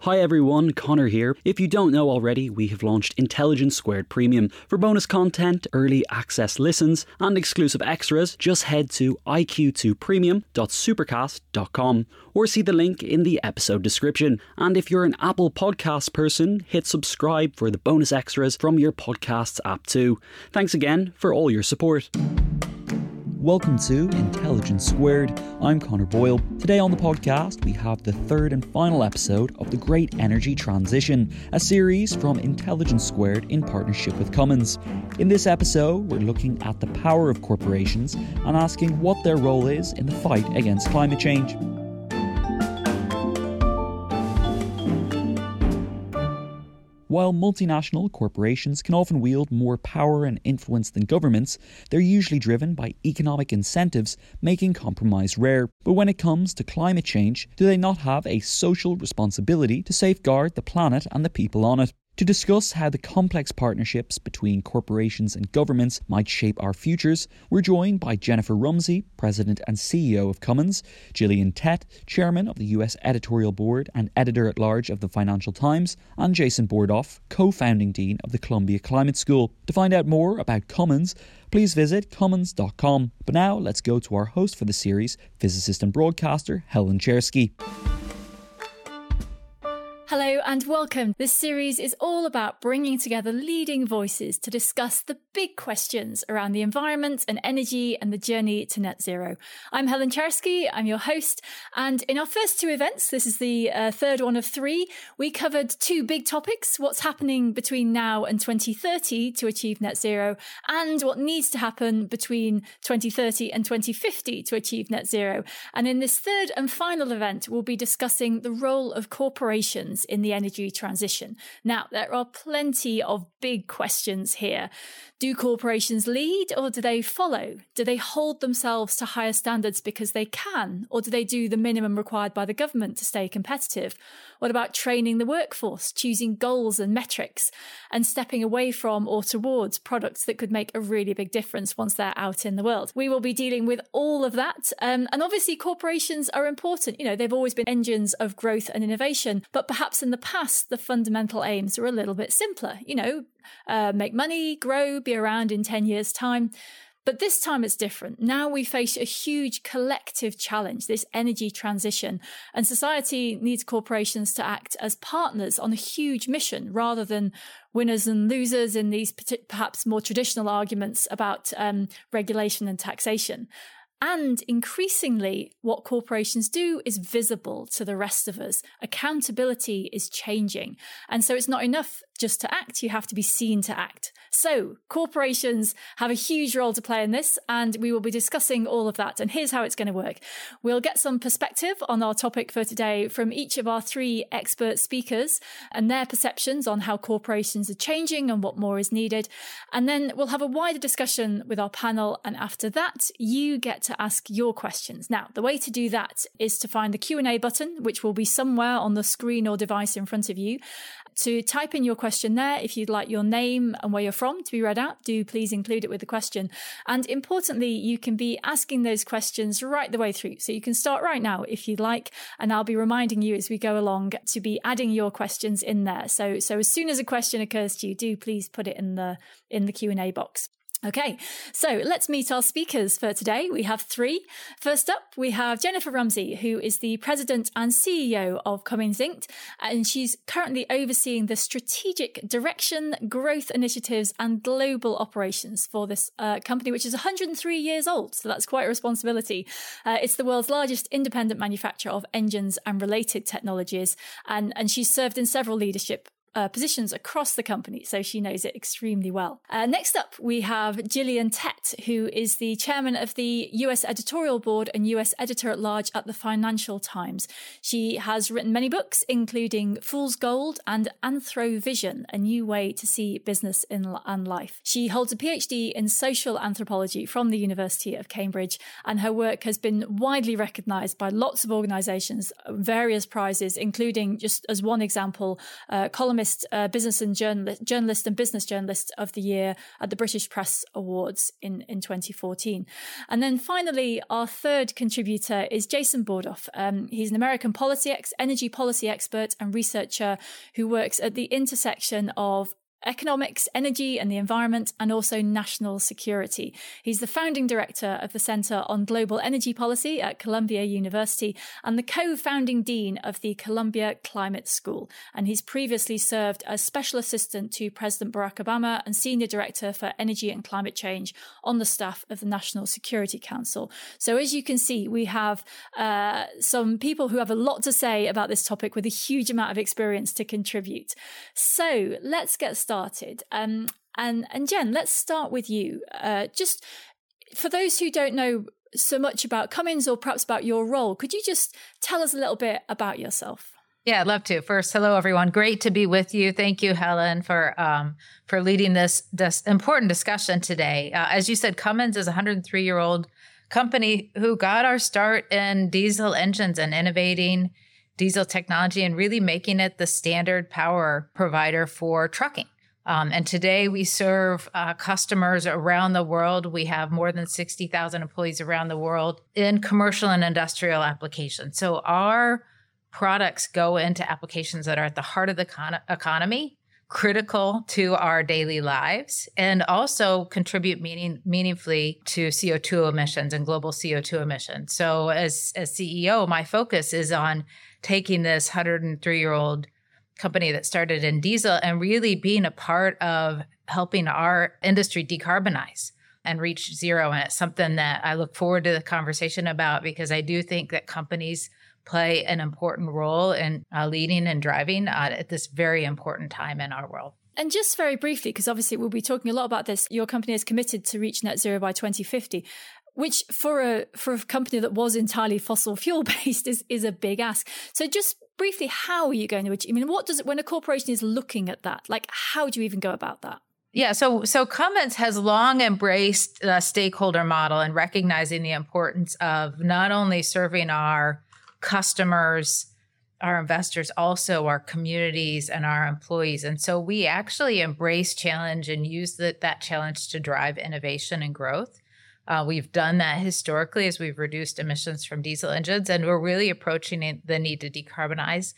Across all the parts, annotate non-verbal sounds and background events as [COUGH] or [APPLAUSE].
Hi everyone, Connor here. If you don't know already, we have launched Intelligence Squared Premium. For bonus content, early access listens, and exclusive extras, just head to iq2premium.supercast.com or see the link in the episode description. And if you're an Apple Podcast person, hit subscribe for the bonus extras from your podcasts app too. Thanks again for all your support. Welcome to Intelligence Squared. I'm Connor Boyle. Today on the podcast, we have the third and final episode of The Great Energy Transition, a series from Intelligence Squared in partnership with Cummins. In this episode, we're looking at the power of corporations and asking what their role is in the fight against climate change. While multinational corporations can often wield more power and influence than governments, they're usually driven by economic incentives, making compromise rare. But when it comes to climate change, do they not have a social responsibility to safeguard the planet and the people on it? To discuss how the complex partnerships between corporations and governments might shape our futures, we're joined by Jennifer Rumsey, President and CEO of Cummins, Gillian Tett, Chairman of the US Editorial Board and Editor at Large of the Financial Times, and Jason Bordoff, co founding Dean of the Columbia Climate School. To find out more about Cummins, please visit cummins.com. But now let's go to our host for the series, physicist and broadcaster Helen Czerski. Hello and welcome. This series is all about bringing together leading voices to discuss the big questions around the environment and energy and the journey to net zero. I'm Helen Czerski, I'm your host, and in our first two events, this is the uh, third one of three, we covered two big topics what's happening between now and 2030 to achieve net zero, and what needs to happen between 2030 and 2050 to achieve net zero. And in this third and final event, we'll be discussing the role of corporations in the energy transition. Now, there are plenty of big questions here. Do corporations lead or do they follow? Do they hold themselves to higher standards because they can, or do they do the minimum required by the government to stay competitive? What about training the workforce, choosing goals and metrics, and stepping away from or towards products that could make a really big difference once they're out in the world? We will be dealing with all of that. Um, and obviously, corporations are important. You know, they've always been engines of growth and innovation, but perhaps in the past, the fundamental aims were a little bit simpler. You know, uh, make money, grow, be around in 10 years' time. But this time it's different. Now we face a huge collective challenge, this energy transition, and society needs corporations to act as partners on a huge mission rather than winners and losers in these perhaps more traditional arguments about um, regulation and taxation. And increasingly, what corporations do is visible to the rest of us. Accountability is changing. And so it's not enough just to act, you have to be seen to act. So, corporations have a huge role to play in this, and we will be discussing all of that. And here's how it's going to work we'll get some perspective on our topic for today from each of our three expert speakers and their perceptions on how corporations are changing and what more is needed. And then we'll have a wider discussion with our panel. And after that, you get to ask your questions. Now, the way to do that is to find the Q&A button, which will be somewhere on the screen or device in front of you to type in your question there. If you'd like your name and where you're from to be read out, do please include it with the question. And importantly, you can be asking those questions right the way through. So you can start right now if you'd like, and I'll be reminding you as we go along to be adding your questions in there. So so as soon as a question occurs to you, do please put it in the in the Q&A box. Okay, so let's meet our speakers for today. We have three. First up, we have Jennifer Rumsey, who is the president and CEO of Cummins Inc., and she's currently overseeing the strategic direction, growth initiatives, and global operations for this uh, company, which is 103 years old. So that's quite a responsibility. Uh, it's the world's largest independent manufacturer of engines and related technologies, and, and she's served in several leadership uh, positions across the company, so she knows it extremely well. Uh, next up, we have Gillian Tett, who is the chairman of the US editorial board and US editor at large at the Financial Times. She has written many books, including Fool's Gold and Anthrovision, a new way to see business in, and life. She holds a PhD in social anthropology from the University of Cambridge, and her work has been widely recognized by lots of organizations, various prizes, including, just as one example, uh, columnist uh, business and journalist, journalist and business journalist of the year at the British Press Awards in, in 2014. And then finally, our third contributor is Jason Bordoff. Um, he's an American policy ex- energy policy expert and researcher who works at the intersection of economics, energy and the environment, and also national security. He's the founding director of the Center on Global Energy Policy at Columbia University and the co founding dean of the Columbia Climate School. And he's previously served as special assistant to President Barack Obama and senior director for energy and climate change on the staff of the National Security Council. So, as you can see, we have uh, some people who have a lot to say about this topic with a huge amount of experience to contribute. So, let's get started started. Um, and and Jen, let's start with you. Uh, just for those who don't know so much about Cummins or perhaps about your role, could you just tell us a little bit about yourself? Yeah, I'd love to. First, hello everyone. Great to be with you. Thank you, Helen, for um, for leading this this important discussion today. Uh, as you said, Cummins is a 103 year old company who got our start in diesel engines and innovating diesel technology and really making it the standard power provider for trucking. Um, and today we serve uh, customers around the world. We have more than 60,000 employees around the world in commercial and industrial applications. So our products go into applications that are at the heart of the con- economy, critical to our daily lives, and also contribute meaning, meaningfully to CO2 emissions and global CO2 emissions. So as, as CEO, my focus is on taking this 103 year old company that started in diesel and really being a part of helping our industry decarbonize and reach zero. And it's something that I look forward to the conversation about because I do think that companies play an important role in uh, leading and driving uh, at this very important time in our world. And just very briefly, because obviously we'll be talking a lot about this, your company is committed to reach net zero by 2050 which for a for a company that was entirely fossil fuel based [LAUGHS] is is a big ask. So just briefly, how are you going to achieve? I mean, what does it when a corporation is looking at that? Like, how do you even go about that? Yeah, so so Cummins has long embraced the stakeholder model and recognizing the importance of not only serving our customers, our investors, also our communities and our employees. And so we actually embrace challenge and use the, that challenge to drive innovation and growth. Uh, we've done that historically as we've reduced emissions from diesel engines, and we're really approaching the need to decarbonize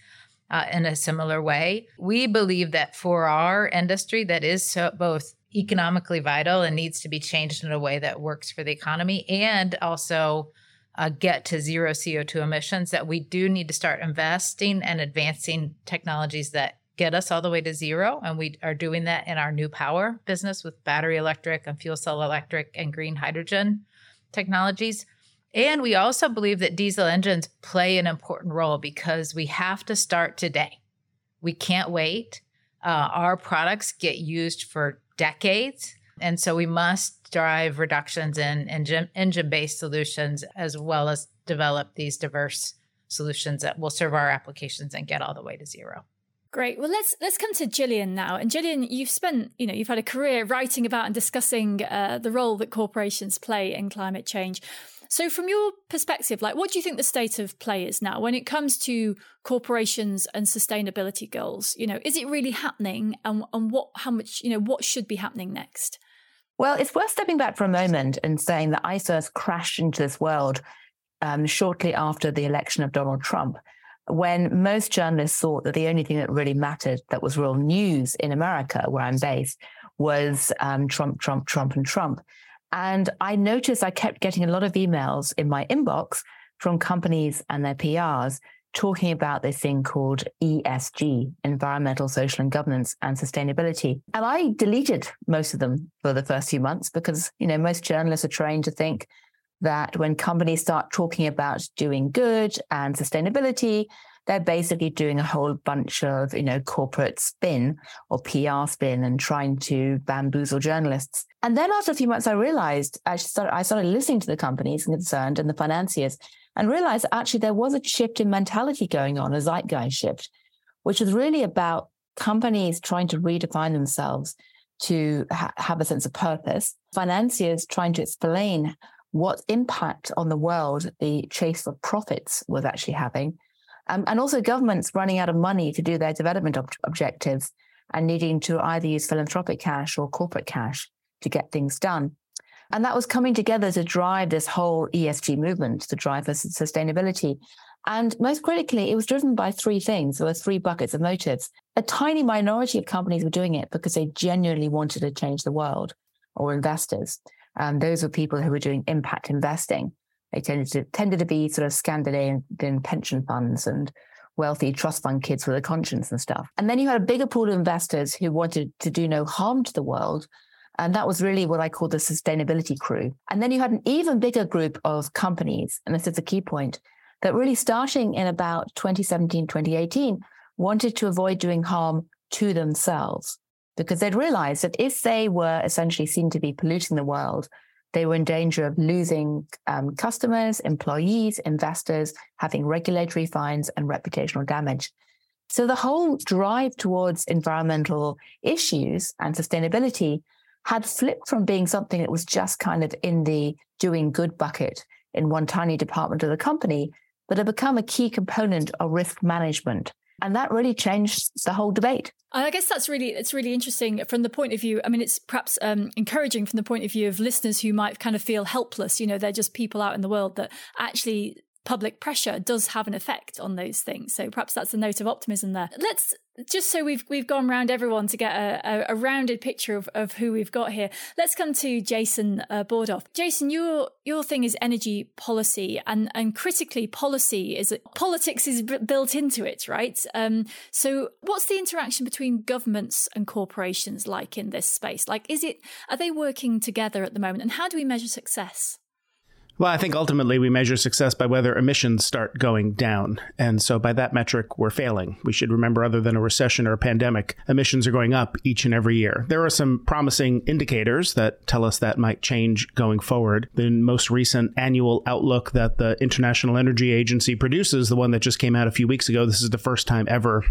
uh, in a similar way. We believe that for our industry, that is so both economically vital and needs to be changed in a way that works for the economy and also uh, get to zero CO2 emissions, that we do need to start investing and advancing technologies that get us all the way to zero. And we are doing that in our new power business with battery electric and fuel cell electric and green hydrogen technologies. And we also believe that diesel engines play an important role because we have to start today. We can't wait. Uh, our products get used for decades. And so we must drive reductions in engine based solutions as well as develop these diverse solutions that will serve our applications and get all the way to zero. Great. Well, let's let's come to Gillian now. And Gillian, you've spent, you know, you've had a career writing about and discussing uh, the role that corporations play in climate change. So, from your perspective, like, what do you think the state of play is now when it comes to corporations and sustainability goals? You know, is it really happening, and and what, how much, you know, what should be happening next? Well, it's worth stepping back for a moment and saying that ISOs crashed into this world um, shortly after the election of Donald Trump when most journalists thought that the only thing that really mattered that was real news in America, where I'm based, was um, Trump, Trump, Trump, and Trump. And I noticed I kept getting a lot of emails in my inbox from companies and their PRs talking about this thing called ESG, environmental, social, and governance and sustainability. And I deleted most of them for the first few months because, you know, most journalists are trained to think that when companies start talking about doing good and sustainability, they're basically doing a whole bunch of, you know, corporate spin or PR spin and trying to bamboozle journalists. And then after a few months, I realized I started, I started listening to the companies concerned and the financiers and realized actually there was a shift in mentality going on, a zeitgeist shift, which was really about companies trying to redefine themselves to ha- have a sense of purpose, financiers trying to explain what impact on the world the chase for profits was actually having, um, and also governments running out of money to do their development ob- objectives and needing to either use philanthropic cash or corporate cash to get things done. And that was coming together to drive this whole ESG movement, to drive for sustainability. And most critically, it was driven by three things. There were three buckets of motives. A tiny minority of companies were doing it because they genuinely wanted to change the world or investors. Um, those were people who were doing impact investing. They tended to tended to be sort of Scandinavian pension funds and wealthy trust fund kids with a conscience and stuff. And then you had a bigger pool of investors who wanted to do no harm to the world. And that was really what I call the sustainability crew. And then you had an even bigger group of companies, and this is a key point, that really starting in about 2017, 2018, wanted to avoid doing harm to themselves because they'd realized that if they were essentially seen to be polluting the world, they were in danger of losing um, customers, employees, investors, having regulatory fines and reputational damage. So the whole drive towards environmental issues and sustainability had flipped from being something that was just kind of in the doing good bucket in one tiny department of the company, but had become a key component of risk management and that really changed the whole debate. I guess that's really it's really interesting from the point of view. I mean, it's perhaps um, encouraging from the point of view of listeners who might kind of feel helpless. You know, they're just people out in the world that actually public pressure does have an effect on those things. So perhaps that's a note of optimism there. Let's just so we've we've gone around everyone to get a, a, a rounded picture of, of who we've got here. Let's come to Jason uh, Bordoff. Jason, your your thing is energy policy, and and critically, policy is politics is b- built into it, right? Um, so, what's the interaction between governments and corporations like in this space? Like, is it are they working together at the moment, and how do we measure success? Well, I think ultimately we measure success by whether emissions start going down. And so by that metric, we're failing. We should remember, other than a recession or a pandemic, emissions are going up each and every year. There are some promising indicators that tell us that might change going forward. The most recent annual outlook that the International Energy Agency produces, the one that just came out a few weeks ago, this is the first time ever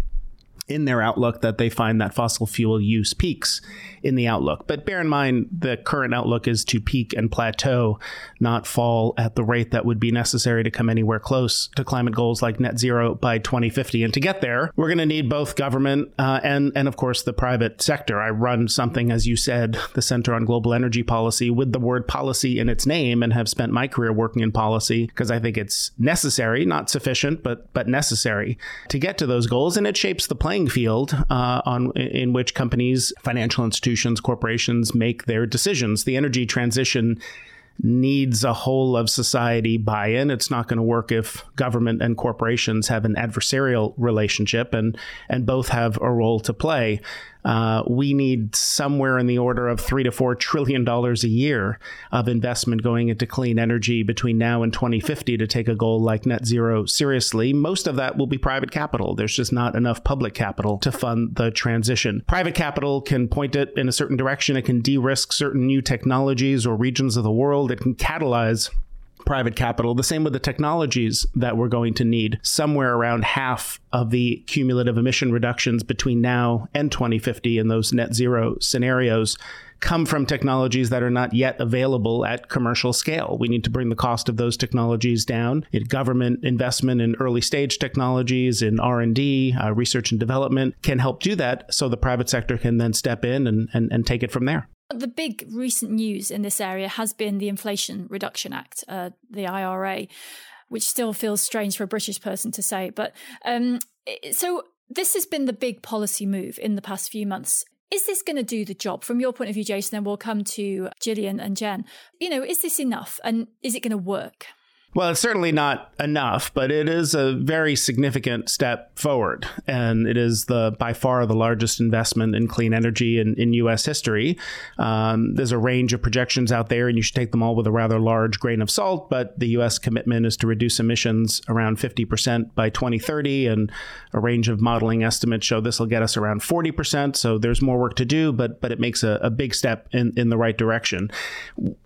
in their outlook that they find that fossil fuel use peaks in the outlook. But bear in mind, the current outlook is to peak and plateau, not fall at the rate that would be necessary to come anywhere close to climate goals like net zero by 2050. And to get there, we're going to need both government uh, and, and, of course, the private sector. I run something, as you said, the Center on Global Energy Policy with the word policy in its name and have spent my career working in policy because I think it's necessary, not sufficient, but, but necessary to get to those goals. And it shapes the playing playing field uh, on in which companies, financial institutions, corporations make their decisions. The energy transition needs a whole of society buy in. It's not going to work if government and corporations have an adversarial relationship and, and both have a role to play uh, we need somewhere in the order of three to four trillion dollars a year of investment going into clean energy between now and 2050 to take a goal like net zero seriously. Most of that will be private capital. There's just not enough public capital to fund the transition. Private capital can point it in a certain direction. It can de-risk certain new technologies or regions of the world. It can catalyze private capital. The same with the technologies that we're going to need. Somewhere around half of the cumulative emission reductions between now and 2050 in those net zero scenarios come from technologies that are not yet available at commercial scale. We need to bring the cost of those technologies down. Government investment in early stage technologies, in R&D, uh, research and development can help do that so the private sector can then step in and, and, and take it from there. The big recent news in this area has been the Inflation Reduction Act, uh, the IRA, which still feels strange for a British person to say. But um, so this has been the big policy move in the past few months. Is this going to do the job from your point of view, Jason? Then we'll come to Gillian and Jen. You know, is this enough and is it going to work? Well, it's certainly not enough, but it is a very significant step forward. And it is the by far the largest investment in clean energy in, in U.S. history. Um, there's a range of projections out there, and you should take them all with a rather large grain of salt. But the U.S. commitment is to reduce emissions around 50% by 2030, and a range of modeling estimates show this will get us around 40%. So there's more work to do, but but it makes a, a big step in, in the right direction.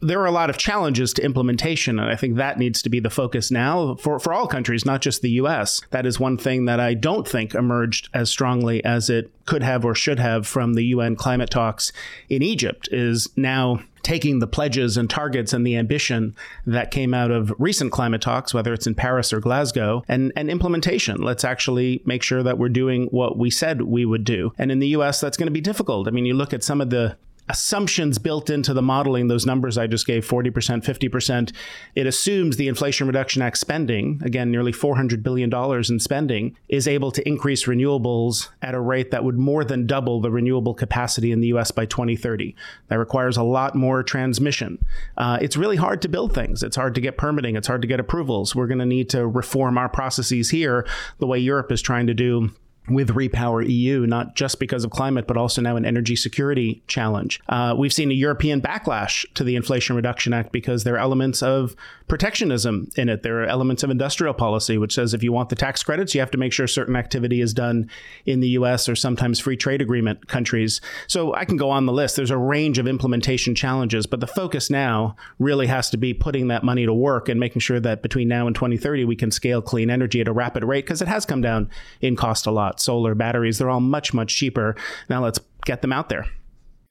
There are a lot of challenges to implementation, and I think that needs to be the focus now for, for all countries, not just the US. That is one thing that I don't think emerged as strongly as it could have or should have from the UN climate talks in Egypt is now taking the pledges and targets and the ambition that came out of recent climate talks, whether it's in Paris or Glasgow, and, and implementation. Let's actually make sure that we're doing what we said we would do. And in the US, that's going to be difficult. I mean, you look at some of the assumptions built into the modeling, those numbers I just gave 40%, 50%, it assumes the Inflation Reduction Act spending, again, nearly $400 billion in spending, is able to increase renewables at a rate that would more than double the renewable capacity in the US by 2030. That requires a lot more transmission. Uh, it's really hard to build things. It's hard to get permitting. It's hard to get approvals. We're going to need to reform our processes here the way Europe is trying to do with REPowerEU, not just because of climate, but also now an energy security challenge. Uh, we've seen a European backlash to the Inflation Reduction Act because there are elements of protectionism in it. There are elements of industrial policy, which says if you want the tax credits, you have to make sure certain activity is done in the US or sometimes free trade agreement countries. So I can go on the list. There's a range of implementation challenges, but the focus now really has to be putting that money to work and making sure that between now and 2030, we can scale clean energy at a rapid rate because it has come down in cost a lot solar batteries. They're all much, much cheaper. Now let's get them out there.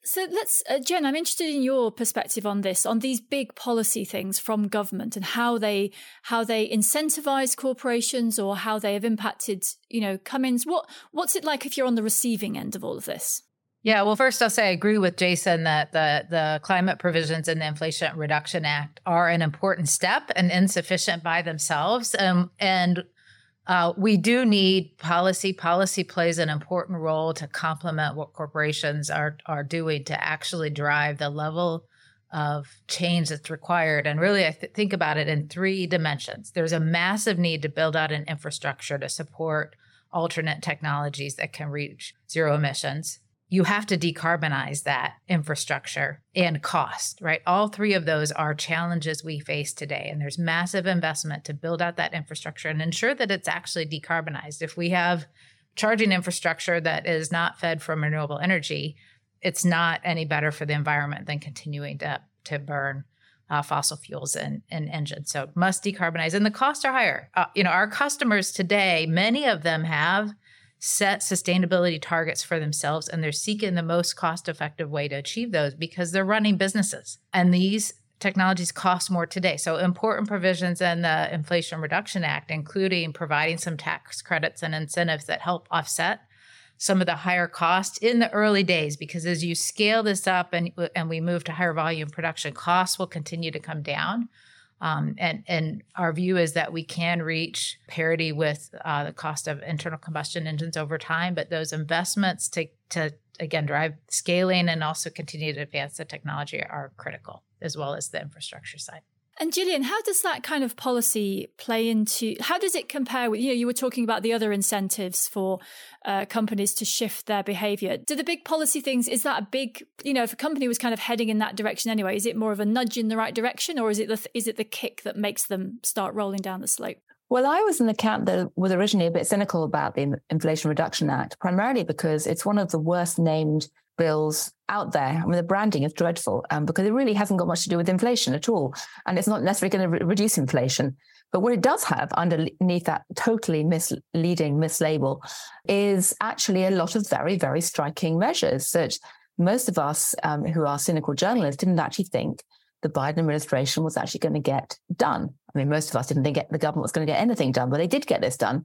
So let's, uh, Jen, I'm interested in your perspective on this, on these big policy things from government and how they how they incentivize corporations or how they have impacted, you know, Cummins. What what's it like if you're on the receiving end of all of this? Yeah, well, first I'll say I agree with Jason that the the climate provisions in the Inflation Reduction Act are an important step and insufficient by themselves. Um, and uh, we do need policy. Policy plays an important role to complement what corporations are are doing to actually drive the level of change that's required. And really, I th- think about it in three dimensions. There's a massive need to build out an infrastructure to support alternate technologies that can reach zero emissions you have to decarbonize that infrastructure and cost, right? All three of those are challenges we face today. And there's massive investment to build out that infrastructure and ensure that it's actually decarbonized. If we have charging infrastructure that is not fed from renewable energy, it's not any better for the environment than continuing to, to burn uh, fossil fuels and, and engines. So must decarbonize. And the costs are higher. Uh, you know, our customers today, many of them have set sustainability targets for themselves and they're seeking the most cost effective way to achieve those because they're running businesses. And these technologies cost more today. So, important provisions in the Inflation Reduction Act, including providing some tax credits and incentives that help offset some of the higher costs in the early days because as you scale this up and, and we move to higher volume production costs will continue to come down um, and and our view is that we can reach parity with uh, the cost of internal combustion engines over time, but those investments to to again drive scaling and also continue to advance the technology are critical, as well as the infrastructure side. And Gillian, how does that kind of policy play into? How does it compare with? You know, you were talking about the other incentives for uh, companies to shift their behavior. Do the big policy things? Is that a big? You know, if a company was kind of heading in that direction anyway, is it more of a nudge in the right direction, or is it the is it the kick that makes them start rolling down the slope? Well, I was an account that was originally a bit cynical about the Inflation Reduction Act, primarily because it's one of the worst named bills out there. I mean, the branding is dreadful um, because it really hasn't got much to do with inflation at all. And it's not necessarily going to re- reduce inflation. But what it does have underneath that totally misleading mislabel is actually a lot of very, very striking measures that most of us um, who are cynical journalists didn't actually think the Biden administration was actually going to get done. I mean, most of us didn't think the government was going to get anything done, but they did get this done.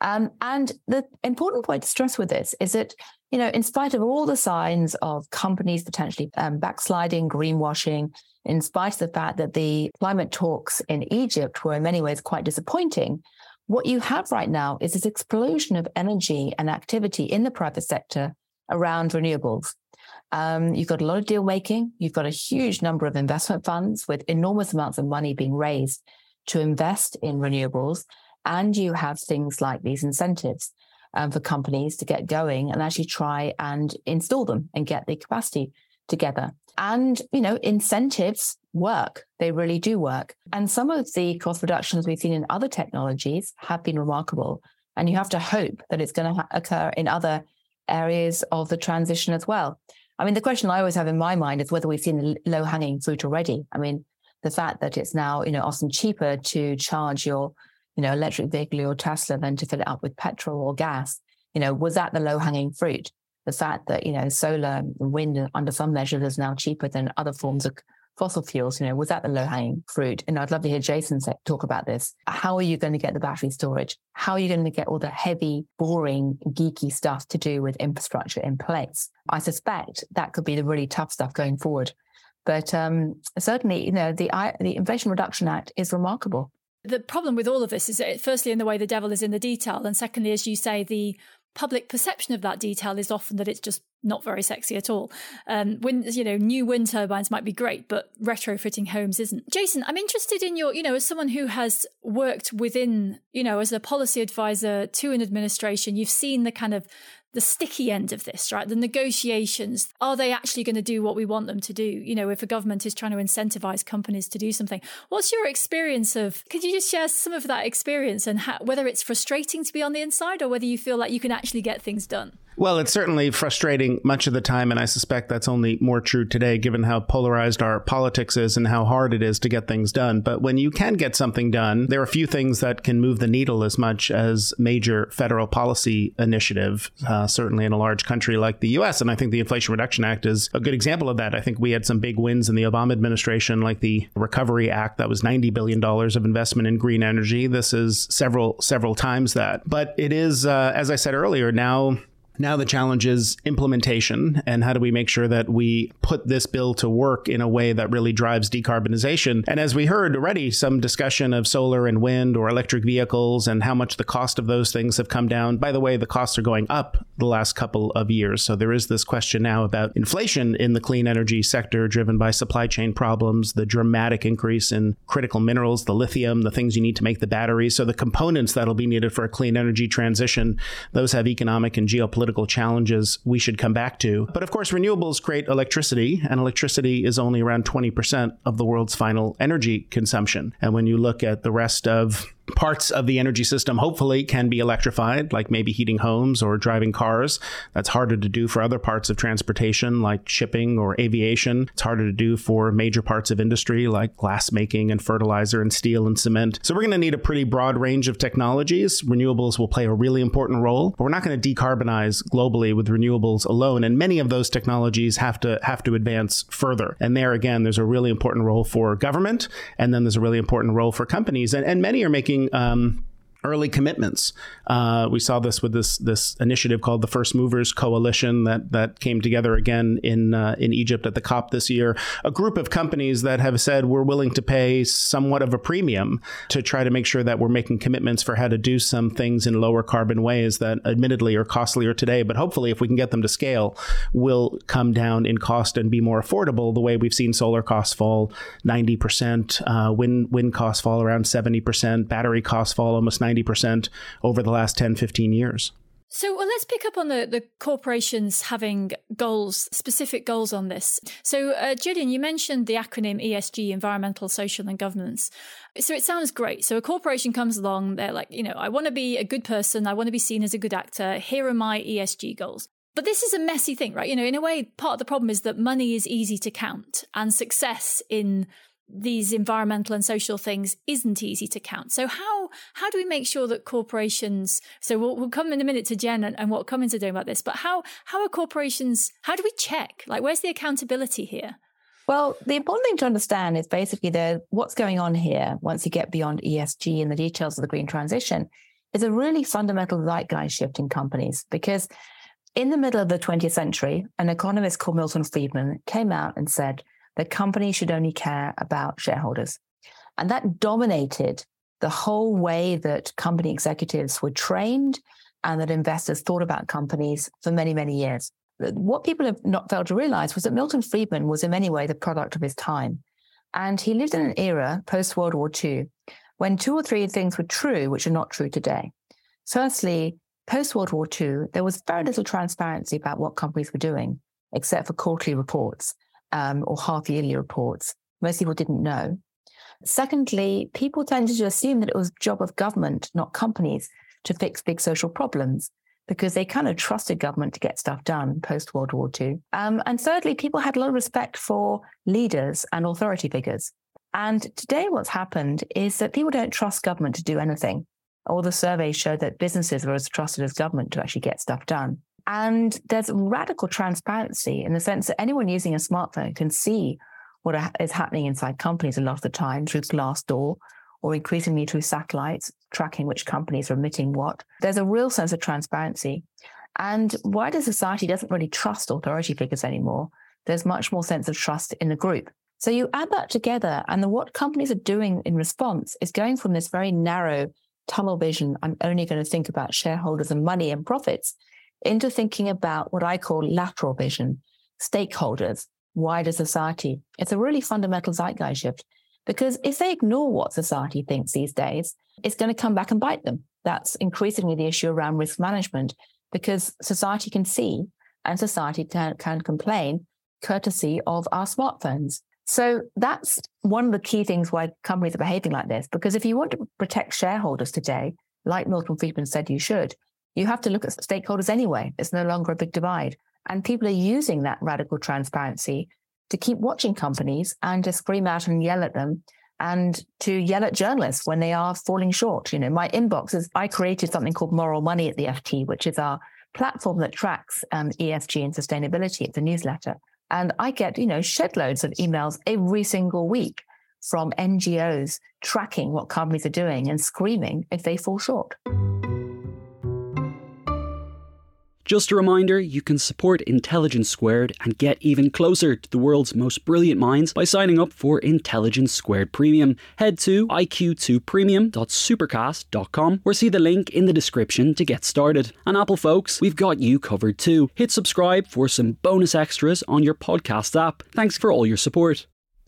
Um, and the important point to stress with this is that, you know, in spite of all the signs of companies potentially um, backsliding, greenwashing, in spite of the fact that the climate talks in Egypt were in many ways quite disappointing, what you have right now is this explosion of energy and activity in the private sector around renewables. Um, you've got a lot of deal making. You've got a huge number of investment funds with enormous amounts of money being raised to invest in renewables. And you have things like these incentives um, for companies to get going and actually try and install them and get the capacity together. And, you know, incentives work. They really do work. And some of the cost reductions we've seen in other technologies have been remarkable. And you have to hope that it's going to ha- occur in other areas of the transition as well. I mean, the question I always have in my mind is whether we've seen the low hanging fruit already. I mean, the fact that it's now, you know, often cheaper to charge your, you know, electric vehicle or Tesla than to fill it up with petrol or gas. You know, was that the low hanging fruit? The fact that, you know, solar and wind under some measures is now cheaper than other forms of fossil fuels, you know, was that the low hanging fruit? And I'd love to hear Jason say, talk about this. How are you going to get the battery storage? How are you going to get all the heavy, boring, geeky stuff to do with infrastructure in place? I suspect that could be the really tough stuff going forward. But um, certainly, you know, the the Inflation Reduction Act is remarkable. The problem with all of this is, firstly, in the way the devil is in the detail, and secondly, as you say, the public perception of that detail is often that it's just not very sexy at all. Um, wind, you know, new wind turbines might be great, but retrofitting homes isn't. Jason, I'm interested in your, you know, as someone who has worked within, you know, as a policy advisor to an administration, you've seen the kind of the sticky end of this, right? The negotiations. Are they actually going to do what we want them to do? You know, if a government is trying to incentivize companies to do something. What's your experience of, could you just share some of that experience and how, whether it's frustrating to be on the inside or whether you feel like you can actually get things done? Well, it's certainly frustrating much of the time, and I suspect that's only more true today given how polarized our politics is and how hard it is to get things done. But when you can get something done, there are a few things that can move the needle as much as major federal policy initiative, uh, certainly in a large country like the US. And I think the Inflation Reduction Act is a good example of that. I think we had some big wins in the Obama administration, like the Recovery Act, that was $90 billion of investment in green energy. This is several, several times that. But it is, uh, as I said earlier, now now the challenge is implementation and how do we make sure that we put this bill to work in a way that really drives decarbonization. And as we heard already, some discussion of solar and wind or electric vehicles and how much the cost of those things have come down. By the way, the costs are going up the last couple of years. So there is this question now about inflation in the clean energy sector driven by supply chain problems, the dramatic increase in critical minerals, the lithium, the things you need to make the batteries. So the components that'll be needed for a clean energy transition, those have economic and geopolitical challenges we should come back to. But of course, renewables create electricity, and electricity is only around 20% of the world's final energy consumption. And when you look at the rest of parts of the energy system hopefully can be electrified, like maybe heating homes or driving cars. That's harder to do for other parts of transportation, like shipping or aviation. It's harder to do for major parts of industry, like glass making and fertilizer and steel and cement. So we're going to need a pretty broad range of technologies. Renewables will play a really important role, but we're not going to decarbonize globally with renewables alone. And many of those technologies have to have to advance further. And there again, there's a really important role for government, and then there's a really important role for companies. And, and many are making um, early commitments. Uh, we saw this with this this initiative called the First Movers Coalition that that came together again in uh, in Egypt at the COP this year. A group of companies that have said we're willing to pay somewhat of a premium to try to make sure that we're making commitments for how to do some things in lower carbon ways that admittedly are costlier today, but hopefully if we can get them to scale, will come down in cost and be more affordable. The way we've seen solar costs fall 90%, uh, wind wind costs fall around 70%, battery costs fall almost 90 90% over the last 10, 15 years. So well, let's pick up on the, the corporations having goals, specific goals on this. So, uh, Gillian, you mentioned the acronym ESG, environmental, social, and governance. So it sounds great. So a corporation comes along, they're like, you know, I want to be a good person, I want to be seen as a good actor. Here are my ESG goals. But this is a messy thing, right? You know, in a way, part of the problem is that money is easy to count and success in these environmental and social things isn't easy to count. So how how do we make sure that corporations? So we'll, we'll come in a minute to Jen and, and what Cummins are doing about this. But how how are corporations? How do we check? Like, where's the accountability here? Well, the important thing to understand is basically the what's going on here. Once you get beyond ESG and the details of the green transition, is a really fundamental zeitgeist shift in companies because. In the middle of the 20th century, an economist called Milton Friedman came out and said, that companies should only care about shareholders. And that dominated the whole way that company executives were trained and that investors thought about companies for many, many years. what people have not failed to realize was that Milton Friedman was in many ways the product of his time. And he lived in an era post World War II when two or three things were true, which are not true today. Firstly, post World War II, there was very little transparency about what companies were doing, except for quarterly reports um, or half yearly reports. Most people didn't know. Secondly, people tended to assume that it was job of government, not companies, to fix big social problems because they kind of trusted government to get stuff done post World War II. Um, and thirdly, people had a lot of respect for leaders and authority figures. And today, what's happened is that people don't trust government to do anything. All the surveys show that businesses are as trusted as government to actually get stuff done. And there's radical transparency in the sense that anyone using a smartphone can see what is happening inside companies a lot of the time through Glassdoor or increasingly through satellites, tracking which companies are emitting what. There's a real sense of transparency. And wider society doesn't really trust authority figures anymore. There's much more sense of trust in the group. So you add that together, and the, what companies are doing in response is going from this very narrow tunnel vision, I'm only going to think about shareholders and money and profits, into thinking about what I call lateral vision, stakeholders, wider society. It's a really fundamental zeitgeist shift. Because if they ignore what society thinks these days, it's going to come back and bite them. That's increasingly the issue around risk management because society can see and society can, can complain courtesy of our smartphones. So that's one of the key things why companies are behaving like this. Because if you want to protect shareholders today, like Milton Friedman said you should, you have to look at stakeholders anyway. It's no longer a big divide. And people are using that radical transparency to keep watching companies and to scream out and yell at them and to yell at journalists when they are falling short. You know, my inbox is, I created something called Moral Money at the FT, which is our platform that tracks um, ESG and sustainability. It's a newsletter. And I get, you know, shed loads of emails every single week from NGOs tracking what companies are doing and screaming if they fall short. Just a reminder you can support Intelligence Squared and get even closer to the world's most brilliant minds by signing up for Intelligence Squared Premium. Head to iq2premium.supercast.com or see the link in the description to get started. And Apple folks, we've got you covered too. Hit subscribe for some bonus extras on your podcast app. Thanks for all your support.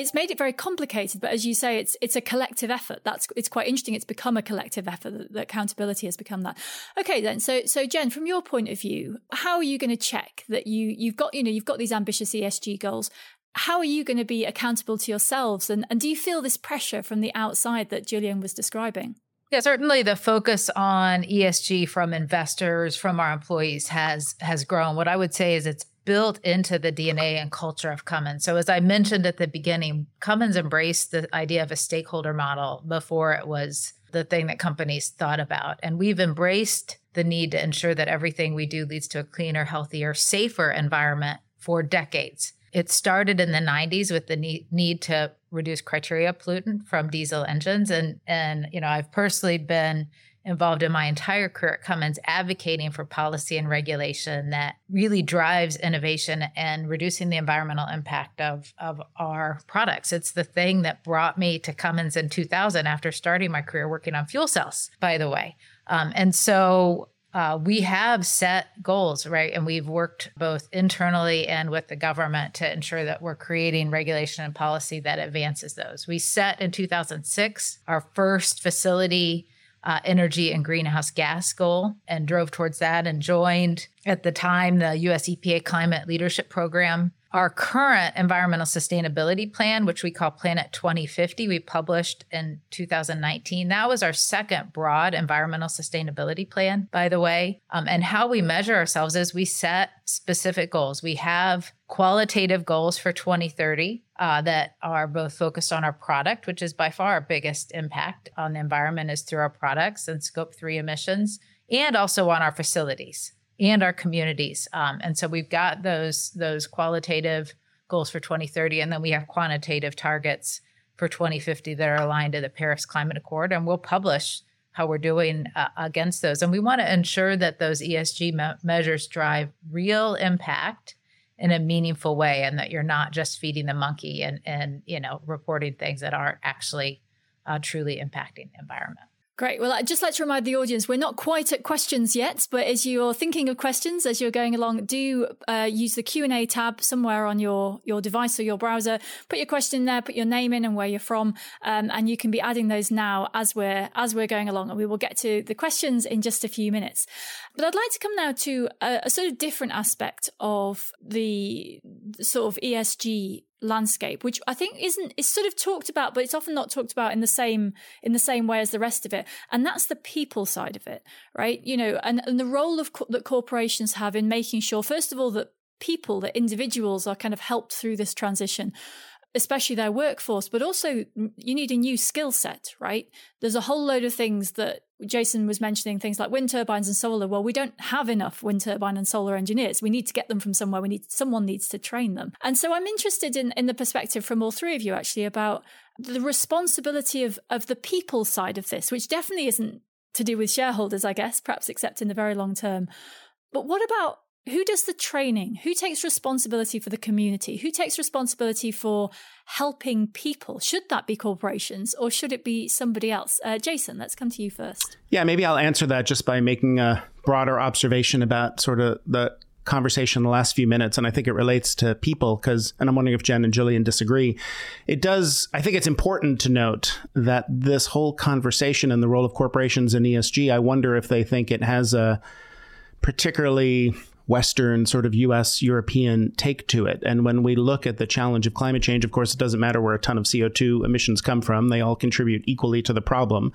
it's made it very complicated but as you say it's it's a collective effort. That's it's quite interesting. It's become a collective effort that, that accountability has become that. Okay then. So so jen from your point of view how are you going to check that you you've got you know you've got these ambitious esg goals? How are you going to be accountable to yourselves? And and do you feel this pressure from the outside that Gillian was describing? Yeah, certainly the focus on ESG from investors, from our employees has has grown. What I would say is it's built into the DNA and culture of Cummins. So as I mentioned at the beginning, Cummins embraced the idea of a stakeholder model before it was the thing that companies thought about. And we've embraced the need to ensure that everything we do leads to a cleaner, healthier, safer environment for decades. It started in the 90s with the need, to reduce criteria pollutant from diesel engines and and you know I've personally been involved in my entire career at Cummins advocating for policy and regulation that really drives innovation and reducing the environmental impact of, of our products. It's the thing that brought me to Cummins in 2000 after starting my career working on fuel cells, by the way. Um, and so uh, we have set goals, right? And we've worked both internally and with the government to ensure that we're creating regulation and policy that advances those. We set in 2006 our first facility uh, energy and greenhouse gas goal and drove towards that and joined at the time the US EPA Climate Leadership Program. Our current environmental sustainability plan, which we call Planet 2050, we published in 2019. That was our second broad environmental sustainability plan, by the way. Um, and how we measure ourselves is we set specific goals. We have qualitative goals for 2030 uh, that are both focused on our product, which is by far our biggest impact on the environment is through our products and scope three emissions, and also on our facilities and our communities. Um, and so we've got those those qualitative goals for 2030, and then we have quantitative targets for 2050 that are aligned to the Paris Climate Accord, and we'll publish how we're doing uh, against those. And we want to ensure that those ESG me- measures drive real impact in a meaningful way, and that you're not just feeding the monkey and and you know reporting things that aren't actually uh, truly impacting the environment. Great. Well, I'd just like to remind the audience we're not quite at questions yet, but as you're thinking of questions as you're going along, do uh, use the Q and A tab somewhere on your your device or your browser. Put your question there, put your name in and where you're from, um, and you can be adding those now as we're as we're going along. And we will get to the questions in just a few minutes. But I'd like to come now to a, a sort of different aspect of the sort of ESG landscape which i think isn't is sort of talked about but it's often not talked about in the same in the same way as the rest of it and that's the people side of it right you know and, and the role of co- that corporations have in making sure first of all that people that individuals are kind of helped through this transition especially their workforce, but also mm, you need a new skill set, right? There's a whole load of things that Jason was mentioning, things like wind turbines and solar. Well, we don't have enough wind turbine and solar engineers. We need to get them from somewhere. We need someone needs to train them. And so I'm interested in, in the perspective from all three of you actually about the responsibility of, of the people side of this, which definitely isn't to do with shareholders, I guess, perhaps except in the very long term. But what about who does the training? Who takes responsibility for the community? Who takes responsibility for helping people? Should that be corporations or should it be somebody else? Uh, Jason, let's come to you first. Yeah, maybe I'll answer that just by making a broader observation about sort of the conversation in the last few minutes, and I think it relates to people because, and I'm wondering if Jen and Gillian disagree. It does, I think it's important to note that this whole conversation and the role of corporations in ESG, I wonder if they think it has a particularly Western sort of US European take to it. And when we look at the challenge of climate change, of course, it doesn't matter where a ton of CO2 emissions come from, they all contribute equally to the problem.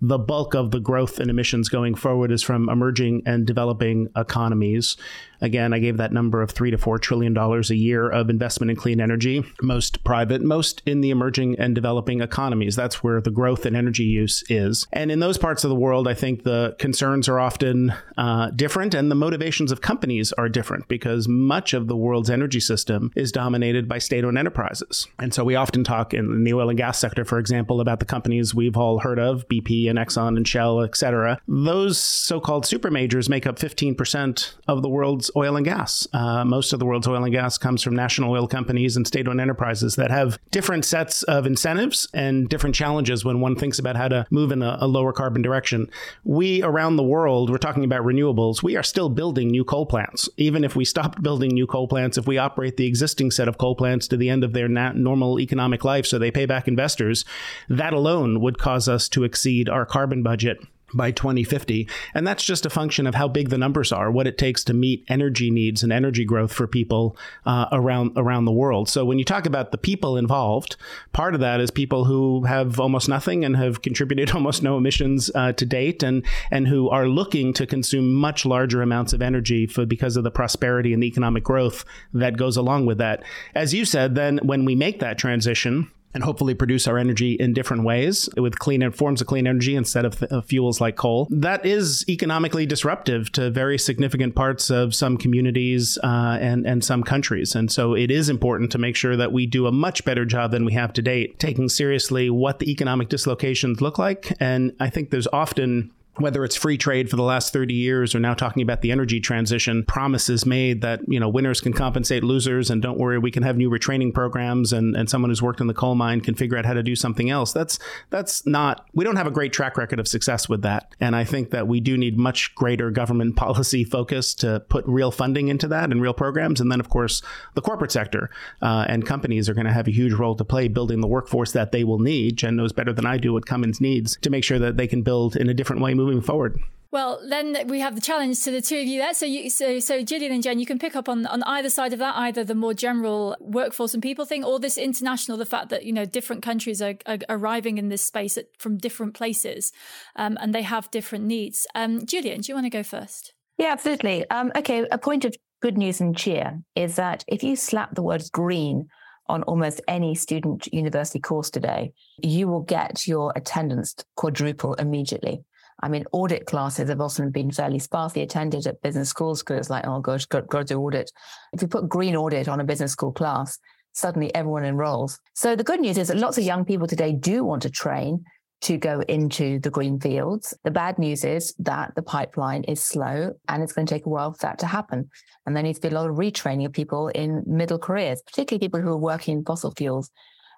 The bulk of the growth in emissions going forward is from emerging and developing economies. Again, I gave that number of three to four trillion dollars a year of investment in clean energy, most private, most in the emerging and developing economies. That's where the growth in energy use is. And in those parts of the world, I think the concerns are often uh, different and the motivations of companies are different because much of the world's energy system is dominated by state owned enterprises. And so we often talk in the oil and gas sector, for example, about the companies we've all heard of, BP and Exxon and Shell, et cetera. Those so called super majors make up 15% of the world's oil and gas. Uh, most of the world's oil and gas comes from national oil companies and state owned enterprises that have different sets of incentives and different challenges when one thinks about how to move in a, a lower carbon direction. We around the world, we're talking about renewables, we are still building new coal plants. Even if we stopped building new coal plants, if we operate the existing set of coal plants to the end of their normal economic life so they pay back investors, that alone would cause us to exceed our carbon budget by 2050. And that's just a function of how big the numbers are, what it takes to meet energy needs and energy growth for people uh, around around the world. So when you talk about the people involved, part of that is people who have almost nothing and have contributed [LAUGHS] almost no emissions uh, to date, and and who are looking to consume much larger amounts of energy for because of the prosperity and the economic growth that goes along with that. As you said, then when we make that transition and hopefully produce our energy in different ways with clean forms of clean energy instead of th- fuels like coal. That is economically disruptive to very significant parts of some communities uh, and and some countries. And so it is important to make sure that we do a much better job than we have to date, taking seriously what the economic dislocations look like. And I think there's often whether it's free trade for the last 30 years or now talking about the energy transition promises made that you know winners can compensate losers and don't worry we can have new retraining programs and, and someone who's worked in the coal mine can figure out how to do something else. That's that's not we don't have a great track record of success with that. And i think that we do need much greater government [LAUGHS] policy focus to put real funding into that and real programs. And then of course the corporate sector uh, and companies are going to have a huge role to play building the workforce that they will need. Jen knows better than i do what Cummins needs to make sure that they can build in a different way moving forward. Well, then we have the challenge to the two of you there. So, you, so, so Gillian and Jen, you can pick up on on either side of that, either the more general workforce and people thing, or this international, the fact that you know different countries are, are arriving in this space at, from different places, um, and they have different needs. Um, Gillian, do you want to go first? Yeah, absolutely. Um, okay, a point of good news and cheer is that if you slap the word green on almost any student university course today, you will get your attendance quadruple immediately. I mean, audit classes have often been fairly sparsely attended at business schools because it's like, oh gosh, got, got to do audit. If you put green audit on a business school class, suddenly everyone enrolls. So the good news is that lots of young people today do want to train to go into the green fields. The bad news is that the pipeline is slow and it's going to take a while for that to happen. And there needs to be a lot of retraining of people in middle careers, particularly people who are working in fossil fuels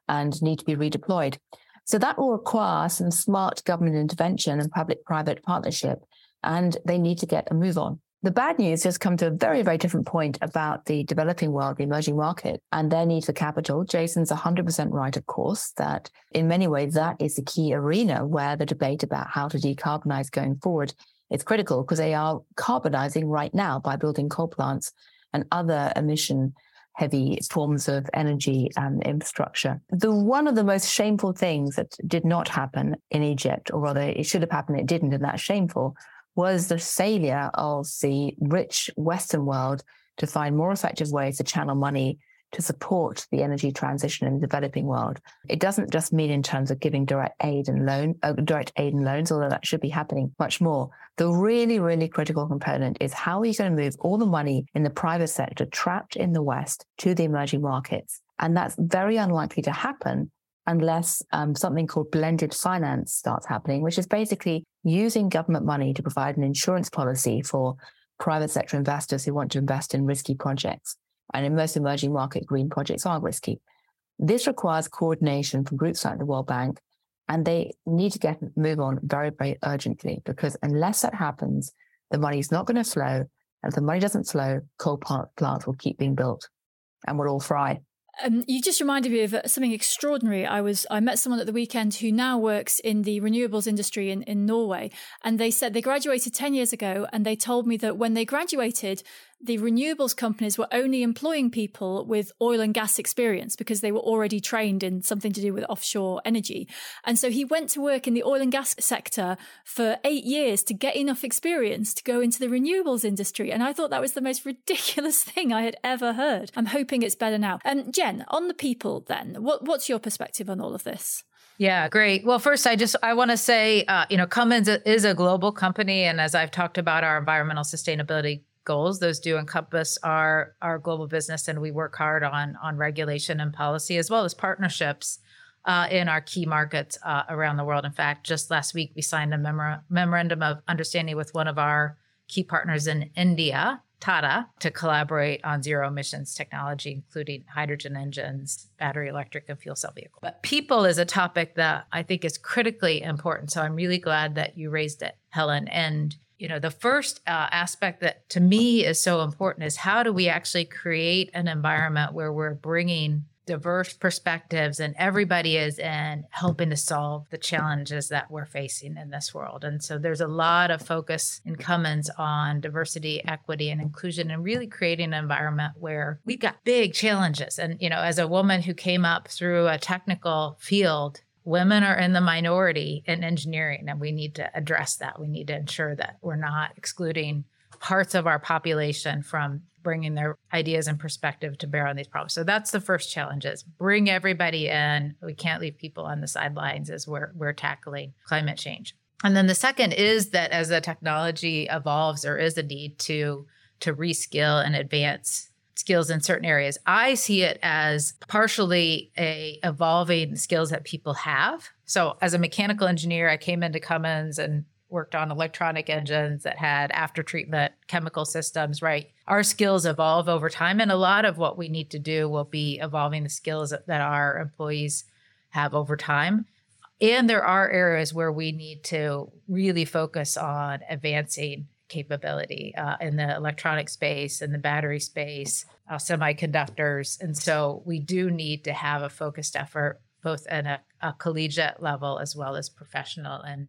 and need to be redeployed. So that will require some smart government intervention and public private partnership, and they need to get a move on. The bad news has come to a very, very different point about the developing world, the emerging market, and their need for capital. Jason's 100% right, of course, that in many ways that is the key arena where the debate about how to decarbonize going forward is critical because they are carbonizing right now by building coal plants and other emission heavy forms of energy and infrastructure. The one of the most shameful things that did not happen in Egypt, or rather it should have happened, it didn't, and that's shameful, was the failure of the rich Western world to find more effective ways to channel money to support the energy transition in the developing world. It doesn't just mean in terms of giving direct aid and loan, uh, direct aid and loans, although that should be happening much more. The really, really critical component is how are you going to move all the money in the private sector trapped in the West to the emerging markets? And that's very unlikely to happen unless um, something called blended finance starts happening, which is basically using government money to provide an insurance policy for private sector investors who want to invest in risky projects. And in most emerging market green projects are risky. This requires coordination from groups like the World Bank, and they need to get move on very, very urgently because unless that happens, the money is not going to flow. And if the money doesn't flow, coal plants will keep being built and we'll all fry. Um, you just reminded me of uh, something extraordinary. I was I met someone at the weekend who now works in the renewables industry in, in Norway, and they said they graduated ten years ago, and they told me that when they graduated, the renewables companies were only employing people with oil and gas experience because they were already trained in something to do with offshore energy. And so he went to work in the oil and gas sector for eight years to get enough experience to go into the renewables industry. And I thought that was the most ridiculous [LAUGHS] thing I had ever heard. I'm hoping it's better now. And um, Jen, on the people then, what, what's your perspective on all of this? Yeah, great. Well, first, I just I want to say, uh, you know, Cummins is a global company, and as I've talked about our environmental sustainability goals. Those do encompass our our global business, and we work hard on on regulation and policy as well as partnerships uh, in our key markets uh, around the world. In fact, just last week we signed a memor- memorandum of understanding with one of our key partners in India, Tata, to collaborate on zero emissions technology, including hydrogen engines, battery electric, and fuel cell vehicles. But people is a topic that I think is critically important. So I'm really glad that you raised it, Helen. And you know the first uh, aspect that to me is so important is how do we actually create an environment where we're bringing diverse perspectives and everybody is in helping to solve the challenges that we're facing in this world. And so there's a lot of focus in Cummins on diversity, equity, and inclusion and really creating an environment where we've got big challenges. And, you know, as a woman who came up through a technical field, women are in the minority in engineering and we need to address that. We need to ensure that we're not excluding parts of our population from bringing their ideas and perspective to bear on these problems. So that's the first challenge is bring everybody in. We can't leave people on the sidelines as we're, we're tackling climate change. And then the second is that as the technology evolves, there is a need to, to reskill and advance skills in certain areas. I see it as partially a evolving skills that people have. So as a mechanical engineer, I came into Cummins and worked on electronic engines that had after treatment chemical systems, right? Our skills evolve over time. And a lot of what we need to do will be evolving the skills that our employees have over time. And there are areas where we need to really focus on advancing capability uh, in the electronic space, in the battery space, uh, semiconductors. And so we do need to have a focused effort both at a, a collegiate level as well as professional and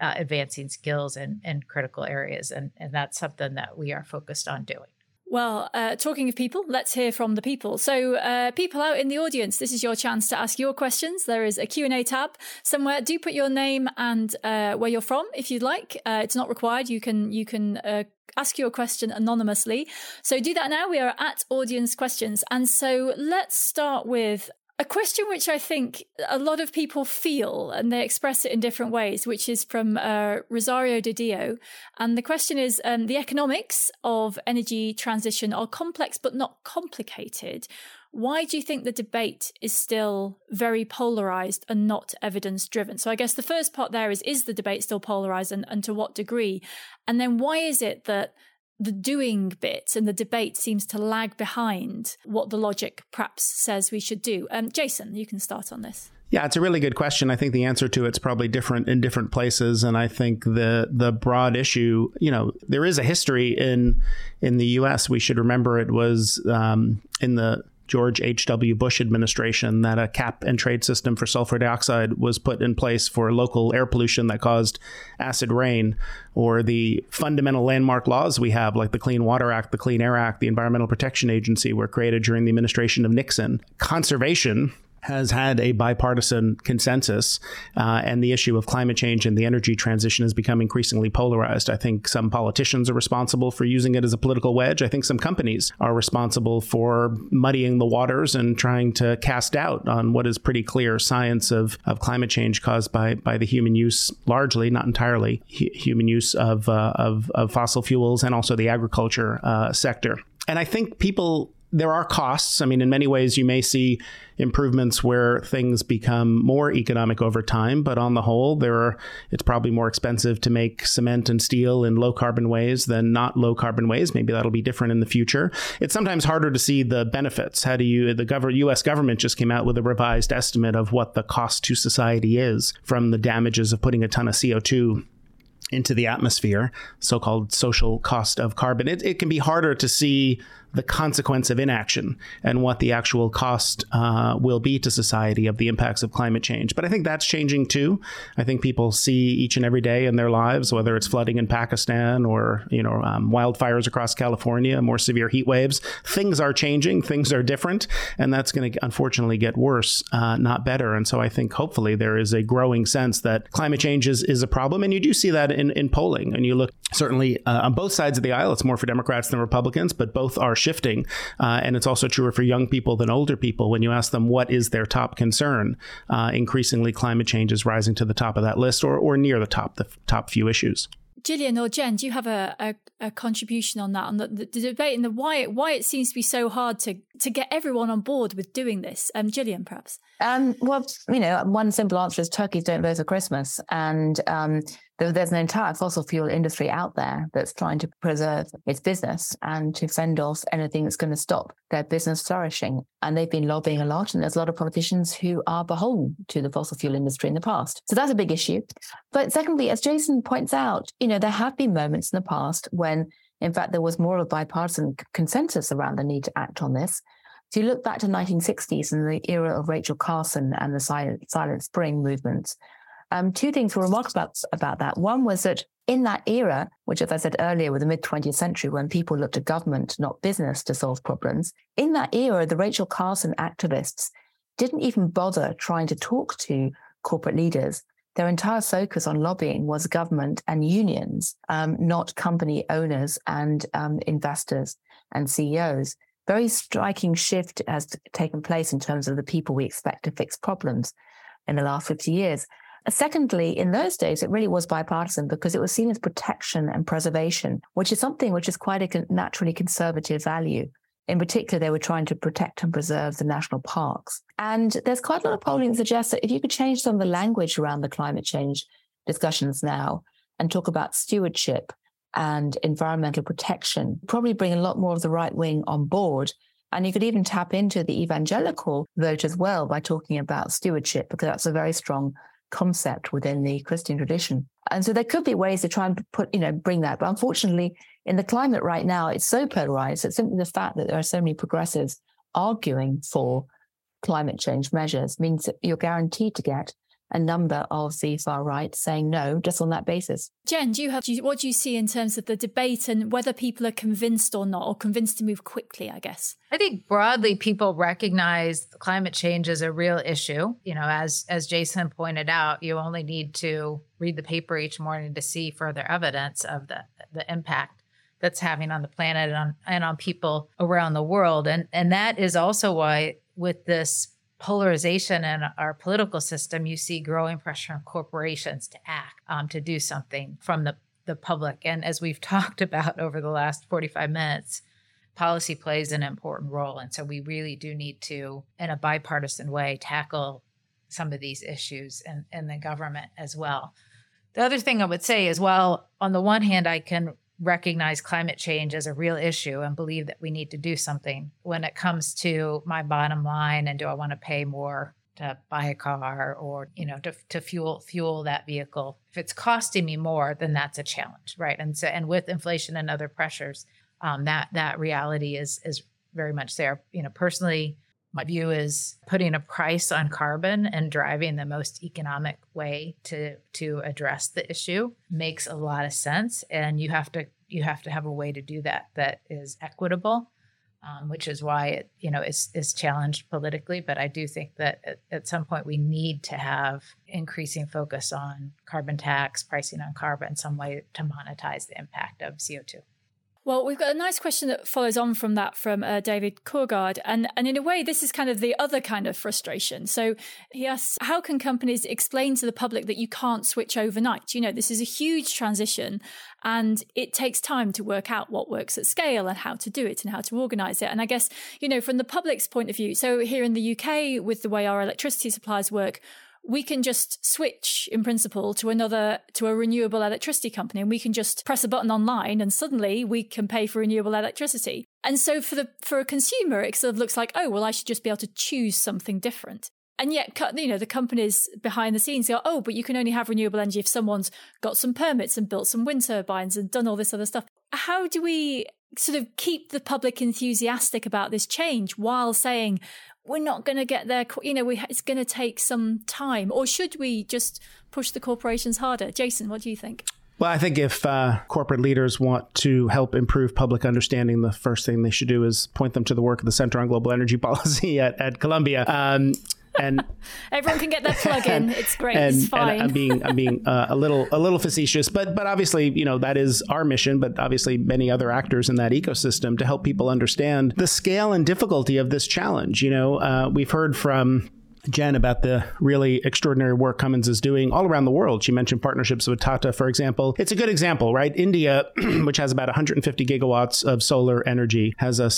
uh, advancing skills in critical areas. And, and that's something that we are focused on doing. Well, uh, talking of people, let's hear from the people. So, uh, people out in the audience, this is your chance to ask your questions. There is a Q&A tab somewhere. Do put your name and uh, where you're from if you'd like. Uh, it's not required. You can you can uh, ask your question anonymously. So do that now. We are at audience questions. And so let's start with a question which I think a lot of people feel and they express it in different ways, which is from uh, Rosario de Dio. And the question is um, the economics of energy transition are complex but not complicated. Why do you think the debate is still very polarized and not evidence driven? So I guess the first part there is is the debate still polarized and, and to what degree? And then why is it that the doing bit and the debate seems to lag behind what the logic perhaps says we should do. Um, Jason, you can start on this. Yeah, it's a really good question. I think the answer to it's probably different in different places, and I think the the broad issue, you know, there is a history in in the U.S. We should remember it was um, in the George H.W. Bush administration that a cap and trade system for sulfur dioxide was put in place for local air pollution that caused acid rain, or the fundamental landmark laws we have, like the Clean Water Act, the Clean Air Act, the Environmental Protection Agency, were created during the administration of Nixon. Conservation has had a bipartisan consensus, uh, and the issue of climate change and the energy transition has become increasingly polarized. I think some politicians are responsible for using it as a political wedge. I think some companies are responsible for muddying the waters and trying to cast doubt on what is pretty clear science of, of climate change caused by, by the human use, largely, not entirely, hu- human use of, uh, of, of, fossil fuels and also the agriculture uh, sector. And I think people there are costs. I mean, in many ways, you may see improvements where things become more economic over time, but on the whole, there are, it's probably more expensive to make cement and steel in low carbon ways than not low carbon ways. Maybe that'll be different in the future. It's sometimes harder to see the benefits. How do you, the government, U.S. government just came out with a revised estimate of what the cost to society is from the damages of putting a ton of CO2 into the atmosphere, so called social cost of carbon. It, it can be harder to see the consequence of inaction and what the actual cost uh, will be to society of the impacts of climate change. But I think that's changing too. I think people see each and every day in their lives, whether it's flooding in Pakistan or you know um, wildfires across California, more severe heat waves. Things are changing. Things are different, and that's going to unfortunately get worse, uh, not better. And so I think hopefully there is a growing sense that climate change is, is a problem, and you do see that in, in polling. And you look certainly uh, on both sides of the aisle. It's more for Democrats than Republicans, but both are shifting. Uh, and it's also truer for young people than older people. When you ask them what is their top concern, uh, increasingly climate change is rising to the top of that list or, or near the top, the top few issues. Gillian or Jen, do you have a, a, a contribution on that on the, the, the, debate and the why why it seems to be so hard to to get everyone on board with doing this? Um, Gillian, perhaps. Um, well, you know, one simple answer is turkeys don't vote for Christmas, and um, there's an entire fossil fuel industry out there that's trying to preserve its business and to fend off anything that's going to stop their business flourishing. And they've been lobbying a lot, and there's a lot of politicians who are beholden to the fossil fuel industry in the past. So that's a big issue. But secondly, as Jason points out, you know, there have been moments in the past when, in fact, there was more of a bipartisan consensus around the need to act on this. So you look back to 1960s and the era of Rachel Carson and the Silent, Silent Spring movements. Um, two things were remarkable about, about that. One was that in that era, which, as I said earlier, was the mid 20th century when people looked to government, not business, to solve problems, in that era, the Rachel Carson activists didn't even bother trying to talk to corporate leaders. Their entire focus on lobbying was government and unions, um, not company owners and um, investors and CEOs. Very striking shift has taken place in terms of the people we expect to fix problems in the last 50 years. Secondly, in those days, it really was bipartisan because it was seen as protection and preservation, which is something which is quite a naturally conservative value. In particular, they were trying to protect and preserve the national parks. And there's quite a lot of polling that suggests that if you could change some of the language around the climate change discussions now and talk about stewardship and environmental protection, probably bring a lot more of the right wing on board. And you could even tap into the evangelical vote as well by talking about stewardship, because that's a very strong concept within the Christian tradition. And so there could be ways to try and put, you know, bring that. But unfortunately, in the climate right now, it's so polarized that simply the fact that there are so many progressives arguing for climate change measures means that you're guaranteed to get a number of the far right saying no just on that basis. Jen, do you have what do you see in terms of the debate and whether people are convinced or not, or convinced to move quickly? I guess. I think broadly people recognize climate change as a real issue. You know, as as Jason pointed out, you only need to read the paper each morning to see further evidence of the the impact that's having on the planet and on, and on people around the world. And and that is also why with this polarization in our political system, you see growing pressure on corporations to act, um, to do something from the, the public. And as we've [LAUGHS] talked about over the last 45 minutes, policy plays an important role. And so we really do need to, in a bipartisan way, tackle some of these issues in, in the government as well. The other thing I would say is, well, on the one hand, I can recognize climate change as a real issue and believe that we need to do something. When it comes to my bottom line and do I want to pay more to buy a car or you know to, to fuel fuel that vehicle if it's costing me more then that's a challenge right? And so and with inflation and other pressures um, that that reality is is very much there. You know personally my view is putting a price on carbon and driving the most economic way to to address the issue makes a lot of sense. And you have to you have to have a way to do that that is equitable um, which is why it you know is is challenged politically. But i do think that at, at some point we need to have increasing focus on carbon tax pricing on carbon some way to monetize the impact of co2 well, we've got a nice question that follows on from that from uh, David Courgard. And, and in a way, this is kind of the other kind of frustration. So he asks, how can companies explain to the public that you can't switch overnight? You know, this is a huge transition and it takes time to work out what works at scale and how to do it and how to organize it. And I guess, you know, from the public's point of view, so here in the UK, with the way our electricity supplies work, we can just switch in principle to another to a renewable electricity company and we can just press a button online and suddenly we can pay for renewable electricity. And so for the for a consumer it sort of looks like oh well i should just be able to choose something different. And yet you know the companies behind the scenes go oh but you can only have renewable energy if someone's got some permits and built some wind turbines and done all this other stuff. How do we sort of keep the public enthusiastic about this change while saying we're not going to get there. You know, we, it's going to take some time. Or should we just push the corporations harder? Jason, what do you think? Well, I think if uh, corporate leaders want to help improve public understanding, the first thing they should do is point them to the work of the Center on Global Energy [LAUGHS] Policy at, at Columbia. Um, and [LAUGHS] everyone can get their plug in. [LAUGHS] It's great. And, it's fine. I'm being I'm being uh, a little a little facetious, but but obviously you know that is our mission. But obviously many other actors in that ecosystem to help people understand the scale and difficulty of this challenge. You know, uh, we've heard from. Jen about the really extraordinary work Cummins is doing all around the world. She mentioned partnerships with Tata, for example. It's a good example, right? India, [CLEARS THROAT] which has about 150 gigawatts of solar energy, has a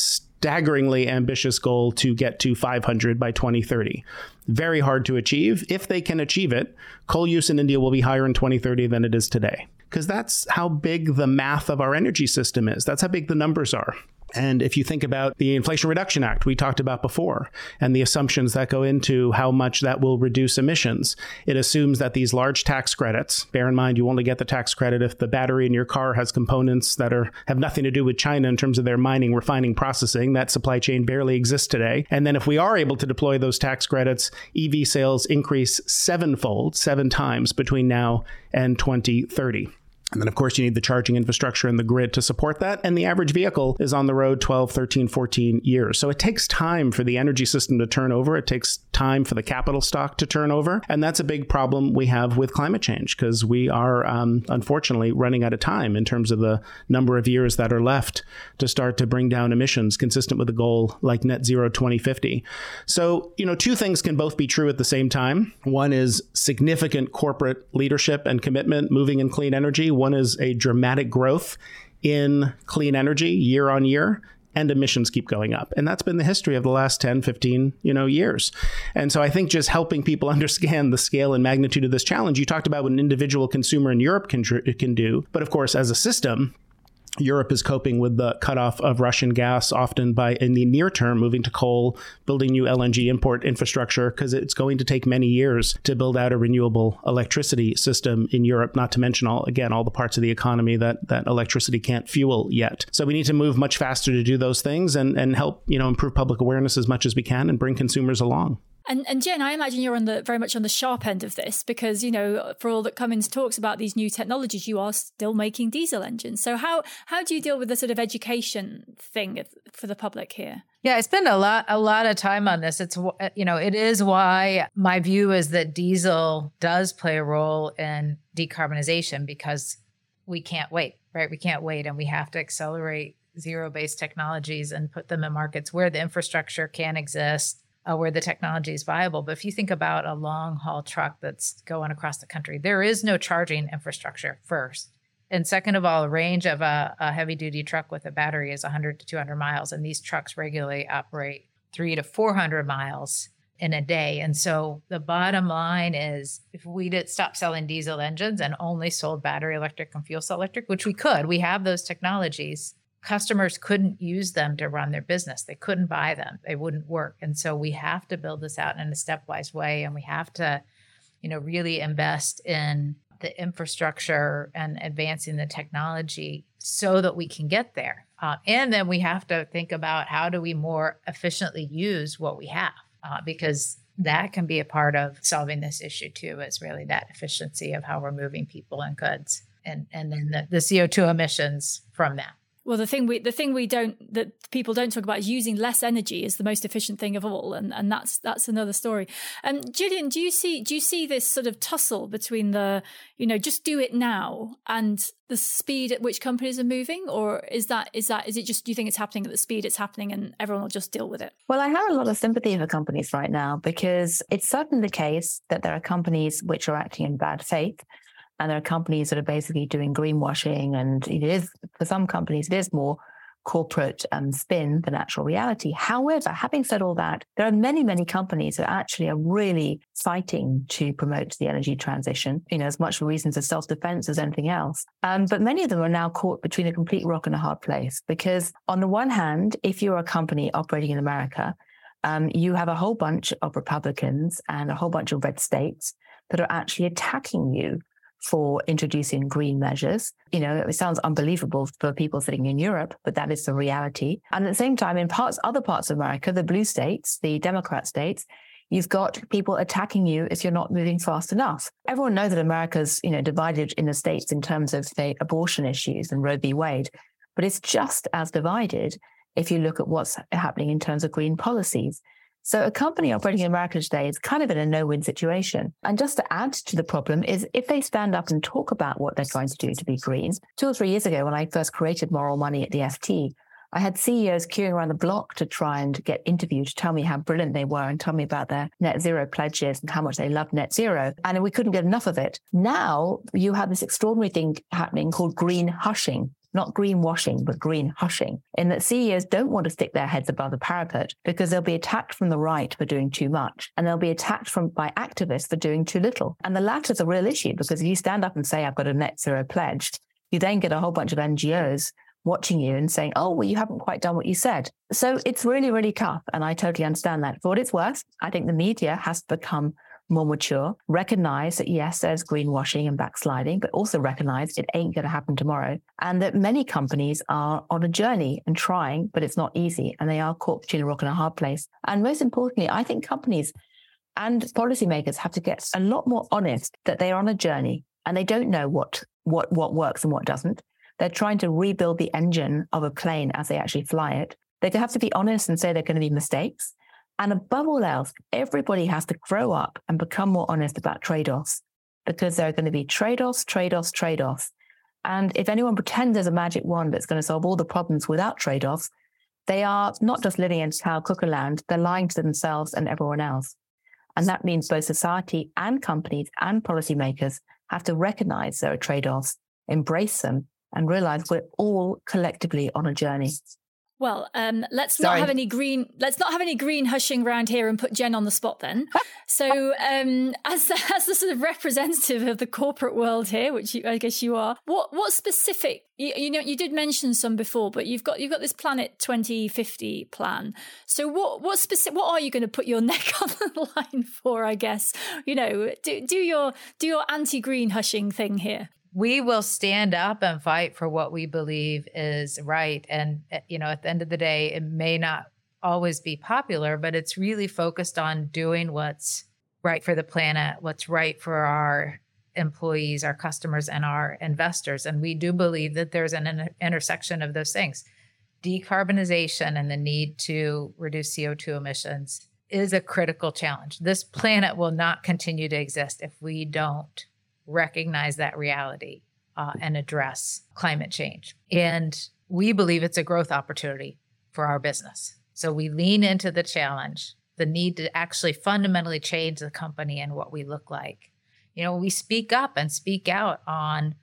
staggeringly ambitious goal to get to 500 by 2030. Very hard to achieve. If they can achieve it, coal use in India will be higher in 2030 than it is today. Because that's how big the math of our energy system is. That's how big the numbers are. And if you think about the Inflation Reduction Act we talked about before and the assumptions that go into how much that will reduce emissions, it assumes that these large tax credits, bear in mind you only get the tax credit if the battery in your car has components that are have nothing to do with China in terms of their mining, refining, processing. That supply chain barely exists today. And then if we are able to deploy those tax credits, EV sales increase sevenfold, seven times between now and 2030. And then, of course, you need the charging infrastructure and the grid to support that. And the average vehicle is on the road 12, 13, 14 years. So it takes time for the energy system to turn over. It takes time for the capital stock to turn over. And that's a big problem we have with climate change because we are, um, unfortunately, running out of time in terms of the number of years that are left to start to bring down emissions consistent with a goal like net zero 2050. So, you know, two things can both be true at the same time. One is significant corporate leadership and commitment moving in clean energy one is a dramatic growth in clean energy year on year and emissions keep going up. And that's been the history of the last 10 15 you know years. And so i think just helping people [LAUGHS] understand the scale and magnitude of this challenge you talked about what an individual consumer in europe can, can do. But of course as a system Europe is coping with the cutoff of Russian gas, often by, in the near term, moving to coal, building new LNG import infrastructure, because it's going to take many years to build out a renewable electricity system in Europe, not to mention all, again, all the parts of the economy that, that electricity can't fuel yet. So we need to move much faster to do those things and, and help, you know, improve public awareness as much as we can and bring consumers along. And and Jen, I imagine you're on the very much on the sharp end of this because you know for all that Cummins talks about these new technologies, you are still making diesel engines. So how how do you deal with the sort of education thing for the public here? Yeah, I spend a lot a lot of time on this. It's you know it is why my view is that diesel does play a role in decarbonization because we can't wait, right? We can't wait, and we have to accelerate zero based technologies and put them in markets where the infrastructure can exist uh, where the technology is viable. But if you think about a long haul truck that's going across the country, there is no charging infrastructure first. And second of all, range of a, a heavy duty truck with a battery is 100 to 200 miles. And these trucks regularly operate three to 400 miles in a day. And so the bottom line is if we did stop selling diesel engines and only sold battery electric and fuel cell electric, which we could, we have those technologies, customers couldn't use them to run their business. They couldn't buy them. They wouldn't work. And so we have to build this out in a stepwise way and we have to, you know, really invest in the infrastructure and advancing the technology so that we can get there. Uh, and then we have to think about how do we more efficiently use what we have uh, because that can be a part of solving this issue too is really that efficiency of how we're moving people and goods and and then the, the co2 emissions from that well, the thing we the thing we don't that people don't talk about is using less energy is the most efficient thing of all, and and that's that's another story. And um, Gillian, do you see do you see this sort of tussle between the you know just do it now and the speed at which companies are moving, or is that is that is it just do you think it's happening at the speed it's happening and everyone will just deal with it? Well, I have a lot of sympathy for companies right now because it's certainly the case that there are companies which are acting in bad faith and there are companies that are basically doing greenwashing and it is for some companies it is more corporate um, spin than actual reality. However, having said all that, there are many, many companies that actually are really fighting to promote the energy transition, you know, as much for reasons of self-defense as anything else. Um, but many of them are now caught between a complete rock and a hard place because on the one hand, if you're a company operating in America, um, you have a whole bunch of Republicans and a whole bunch of red states that are actually attacking you for introducing green measures. You know, it sounds unbelievable for people sitting in Europe, but that is the reality. And at the same time, in parts, other parts of America, the blue states, the Democrat states, you've got people attacking you if you're not moving fast enough. Everyone knows that America's, you know, divided in the states in terms of the abortion issues and Roe v. Wade, but it's just as divided if you look at what's happening in terms of green policies. So a company operating in America today is kind of in a no-win situation. And just to add to the problem is if they stand up and talk about what they're trying to do to be green. Two or three years ago, when I first created Moral Money at the FT, I had CEOs queuing around the block to try and get interviewed to tell me how brilliant they were and tell me about their net zero pledges and how much they loved net zero. And we couldn't get enough of it. Now you have this extraordinary thing happening called green hushing not greenwashing, but green hushing, in that CEOs don't want to stick their heads above the parapet because they'll be attacked from the right for doing too much, and they'll be attacked from by activists for doing too little. And the latter is a real issue because if you stand up and say, I've got a net zero pledge, you then get a whole bunch of NGOs watching you and saying, oh, well, you haven't quite done what you said. So it's really, really tough. And I totally understand that. For what it's worth, I think the media has become more mature, recognize that yes, there's greenwashing and backsliding, but also recognize it ain't going to happen tomorrow. And that many companies are on a journey and trying, but it's not easy. And they are caught between a rock and a hard place. And most importantly, I think companies and policymakers have to get a lot more honest that they're on a journey and they don't know what what what works and what doesn't. They're trying to rebuild the engine of a plane as they actually fly it. They have to be honest and say there are going to be mistakes. And above all else, everybody has to grow up and become more honest about trade offs because there are going to be trade offs, trade offs, trade offs. And if anyone pretends there's a magic wand that's going to solve all the problems without trade offs, they are not just living in cow cuckoo land, they're lying to themselves and everyone else. And that means both society and companies and policymakers have to recognize there are trade offs, embrace them, and realize we're all collectively on a journey. Well, um, let's Sorry. not have any green. Let's not have any green hushing around here and put Jen on the spot. Then, [LAUGHS] so um, as the, [LAUGHS] as the sort of representative of the corporate world here, which you, I guess you are, what what specific? You, you, know, you did mention some before, but you've got you've got this Planet Twenty Fifty plan. So, what what specific? What are you going to put your [LAUGHS] neck on the line for? I guess you know, do do your do your anti green hushing thing here we will stand up and fight for what we believe is right. And, eh, you know, at the end of the day, it may not always be popular, but it's really focused on doing what's right for the planet, what's right for our employees, our customers, and our investors. And we do believe that there's an inter- intersection of those things. Decarbonization and the need to reduce CO2 emissions is a critical challenge. This planet will not continue to exist if we don't recognize that reality uh, and address climate change. And we believe it's a growth opportunity for our business. So we lean into the challenge, the need to actually fundamentally change the company and what we look like. You know, we speak up and speak out on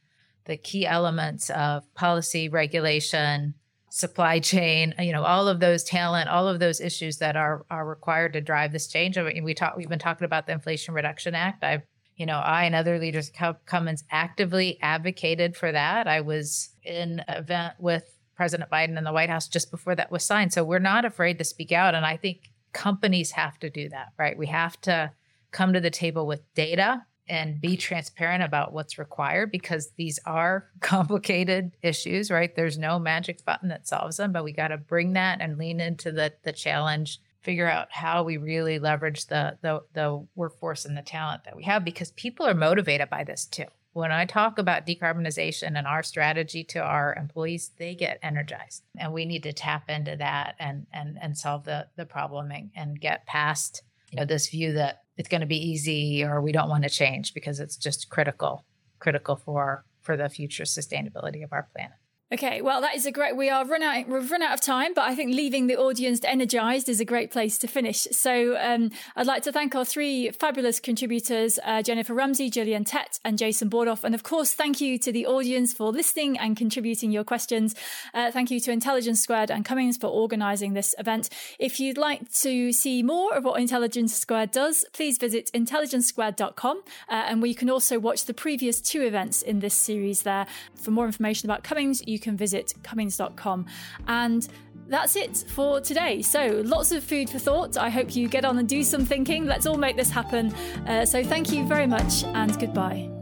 the key elements of policy, regulation, supply chain, you know, all of those talent, all of those issues that are are required to drive this change. I mean, we talk, we've been talking about the Inflation Reduction Act. I've you know, I and other leaders at Cummins actively advocated for that. I was in an event with President Biden in the White House just before that was signed. So we're not afraid to speak out. And I think companies have to do that, right? We have to come to the table with data and be transparent about what's required because these are [LAUGHS] complicated issues, right? There's no magic button that solves them, but we got to bring that and lean into the the challenge figure out how we really leverage the, the the workforce and the talent that we have because people are motivated by this too. When I talk about decarbonization and our strategy to our employees, they get energized. And we need to tap into that and and and solve the the problem and, and get past you know this view that it's going to be easy or we don't want to change because it's just critical critical for for the future sustainability of our planet. Okay, well, that is a great. We are run out. We've run out of time, but I think leaving the audience energized is a great place to finish. So, um, I'd like to thank our three fabulous contributors: uh, Jennifer Rumsey, Gillian Tett, and Jason Bordoff. And of course, thank you to the audience for listening and contributing your questions. Uh, thank you to Intelligence Squared and Cummins for organising this event. If you'd like to see more of what Intelligence Squared does, please visit intelligencesquared.com, uh, and we can also watch the previous two events in this series there. For more information about Cummins, you you can visit Cummins.com. And that's it for today. So, lots of food for thought. I hope you get on and do some thinking. Let's all make this happen. Uh, so, thank you very much and goodbye.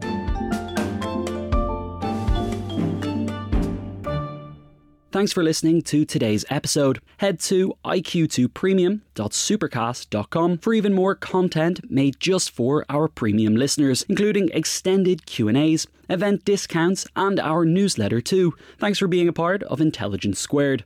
Thanks for listening to today's episode. Head to iq2premium.supercast.com for even more content made just for our premium listeners, including extended Q&As, event discounts, and our newsletter too. Thanks for being a part of Intelligence Squared.